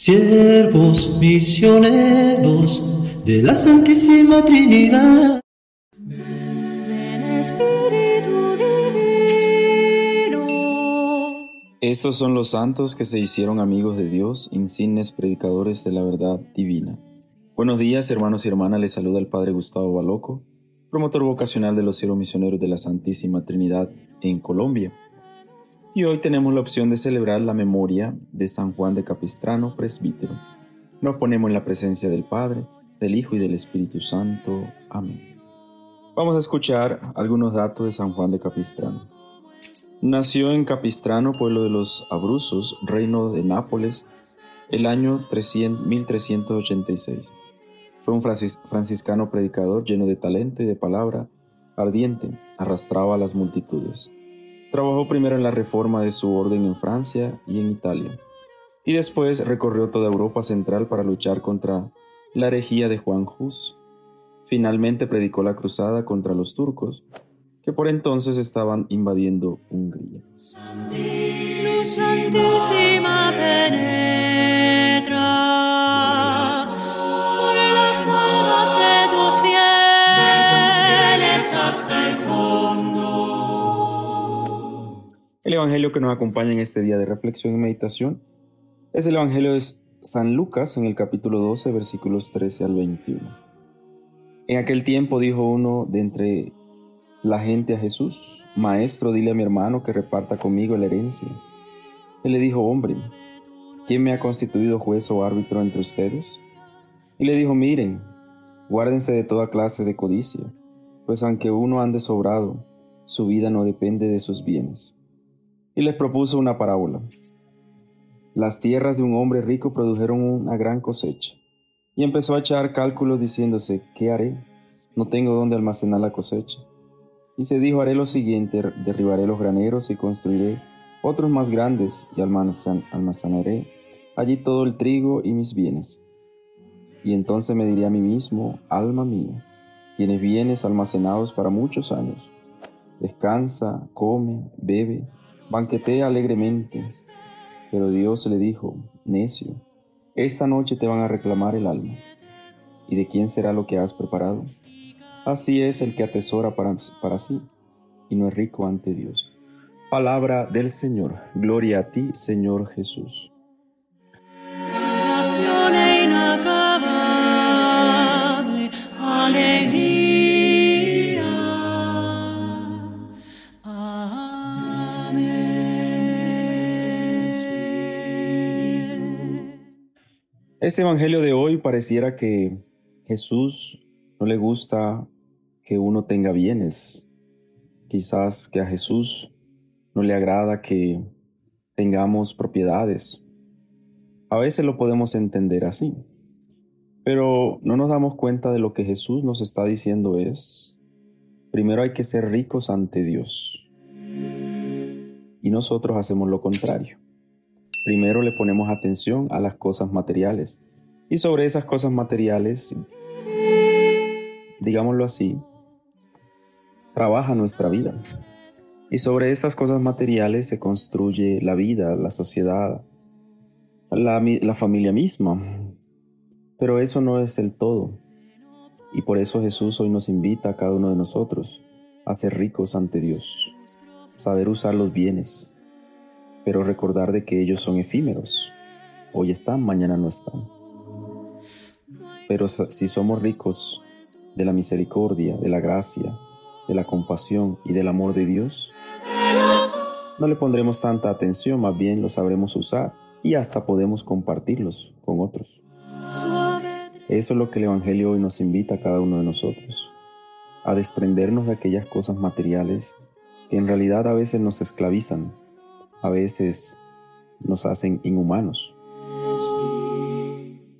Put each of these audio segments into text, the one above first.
siervos misioneros de la Santísima Trinidad. Espíritu Divino. Estos son los santos que se hicieron amigos de Dios, insignes predicadores de la verdad divina. Buenos días, hermanos y hermanas, les saluda el Padre Gustavo Baloco, promotor vocacional de los siervos misioneros de la Santísima Trinidad en Colombia. Y hoy tenemos la opción de celebrar la memoria de San Juan de Capistrano, presbítero. Nos ponemos en la presencia del Padre, del Hijo y del Espíritu Santo. Amén. Vamos a escuchar algunos datos de San Juan de Capistrano. Nació en Capistrano, pueblo de los Abruzos, reino de Nápoles, el año 300, 1386. Fue un franciscano predicador lleno de talento y de palabra ardiente, arrastraba a las multitudes. Trabajó primero en la reforma de su orden en Francia y en Italia, y después recorrió toda Europa central para luchar contra la herejía de Juan Hus. Finalmente predicó la cruzada contra los turcos, que por entonces estaban invadiendo Hungría. Evangelio que nos acompaña en este día de reflexión y meditación es el Evangelio de San Lucas en el capítulo 12, versículos 13 al 21. En aquel tiempo dijo uno de entre la gente a Jesús, Maestro, dile a mi hermano que reparta conmigo la herencia. Él le dijo, hombre, ¿quién me ha constituido juez o árbitro entre ustedes? Y le dijo, miren, guárdense de toda clase de codicia, pues aunque uno ande sobrado, su vida no depende de sus bienes y les propuso una parábola. Las tierras de un hombre rico produjeron una gran cosecha, y empezó a echar cálculos diciéndose, ¿qué haré? No tengo dónde almacenar la cosecha. Y se dijo, haré lo siguiente, derribaré los graneros y construiré otros más grandes y almacenaré allí todo el trigo y mis bienes. Y entonces me diré a mí mismo, alma mía, tienes bienes almacenados para muchos años. Descansa, come, bebe banquetea alegremente. Pero Dios le dijo, necio, esta noche te van a reclamar el alma. ¿Y de quién será lo que has preparado? Así es el que atesora para, para sí y no es rico ante Dios. Palabra del Señor. Gloria a ti, Señor Jesús. Alegría. Este Evangelio de hoy pareciera que Jesús no le gusta que uno tenga bienes. Quizás que a Jesús no le agrada que tengamos propiedades. A veces lo podemos entender así. Pero no nos damos cuenta de lo que Jesús nos está diciendo es, primero hay que ser ricos ante Dios. Y nosotros hacemos lo contrario. Primero le ponemos atención a las cosas materiales. Y sobre esas cosas materiales, digámoslo así, trabaja nuestra vida. Y sobre estas cosas materiales se construye la vida, la sociedad, la, familia misma. Pero eso no es el todo. Y por eso Jesús hoy nos invita a cada uno de nosotros a ser ricos ante Dios, saber usar los bienes, pero recordar de que ellos son efímeros. Hoy están, mañana no están. Pero si somos ricos de la misericordia, de la gracia, de la compasión y del amor de Dios, no le pondremos tanta atención, más bien los sabremos usar y hasta podemos compartirlos con otros. Eso es lo que el Evangelio hoy nos invita a cada uno de nosotros, a desprendernos de aquellas cosas materiales que en realidad a veces nos esclavizan, a veces nos hacen inhumanos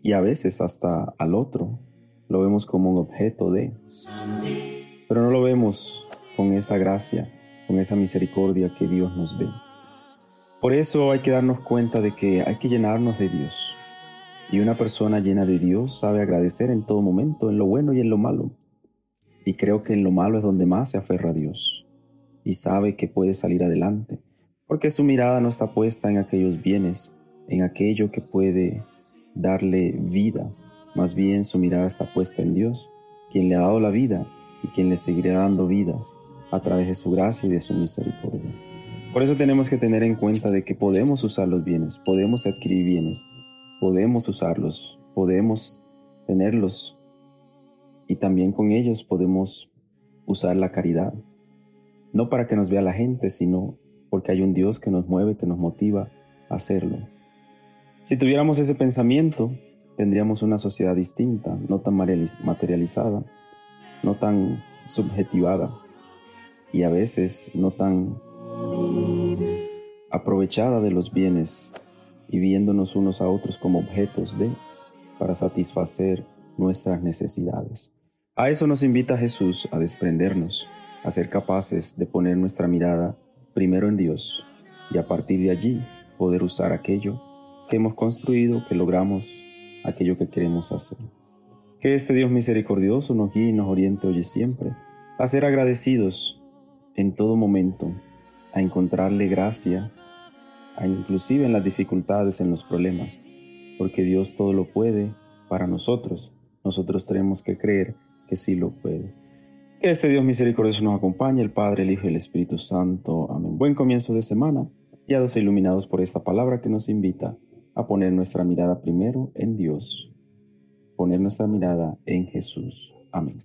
y a veces hasta al otro lo vemos como un objeto de, pero no lo vemos con esa gracia, con esa misericordia que Dios nos ve. Por eso hay que darnos cuenta de que hay que llenarnos de Dios. Y una persona llena de Dios sabe agradecer en todo momento, en lo bueno y en lo malo. Y creo que en lo malo es donde más se aferra a Dios. Y sabe que puede salir adelante, porque su mirada no está puesta en aquellos bienes, en aquello que puede darle vida, más bien su mirada está puesta en Dios, quien le ha dado la vida y quien le seguirá dando vida a través de su gracia y de su misericordia. Por eso tenemos que tener en cuenta de que podemos usar los bienes, podemos adquirir bienes, podemos usarlos, podemos tenerlos y también con ellos podemos usar la caridad. No para que nos vea la gente, sino porque hay un Dios que nos mueve, que nos motiva a hacerlo. Si tuviéramos ese pensamiento, tendríamos una sociedad distinta, no tan materializada, no tan subjetivada y a veces no tan aprovechada de los bienes y viéndonos unos a otros como objetos de para satisfacer nuestras necesidades. A eso nos invita Jesús a desprendernos, a ser capaces de poner nuestra mirada primero en Dios y a partir de allí poder usar aquello que hemos construido, que logramos, aquello que queremos hacer. Que este Dios misericordioso nos guíe y nos oriente hoy siempre a ser agradecidos en todo momento, a encontrarle gracia, a inclusive en las dificultades, en los problemas, porque Dios todo lo puede para nosotros. Nosotros tenemos que creer que sí lo puede. Que este Dios misericordioso nos acompañe, el Padre, el Hijo y el Espíritu Santo. Amén. Buen comienzo de semana, guiados e iluminados por esta palabra que nos invita a poner nuestra mirada primero en Dios, poner nuestra mirada en Jesús. Amén.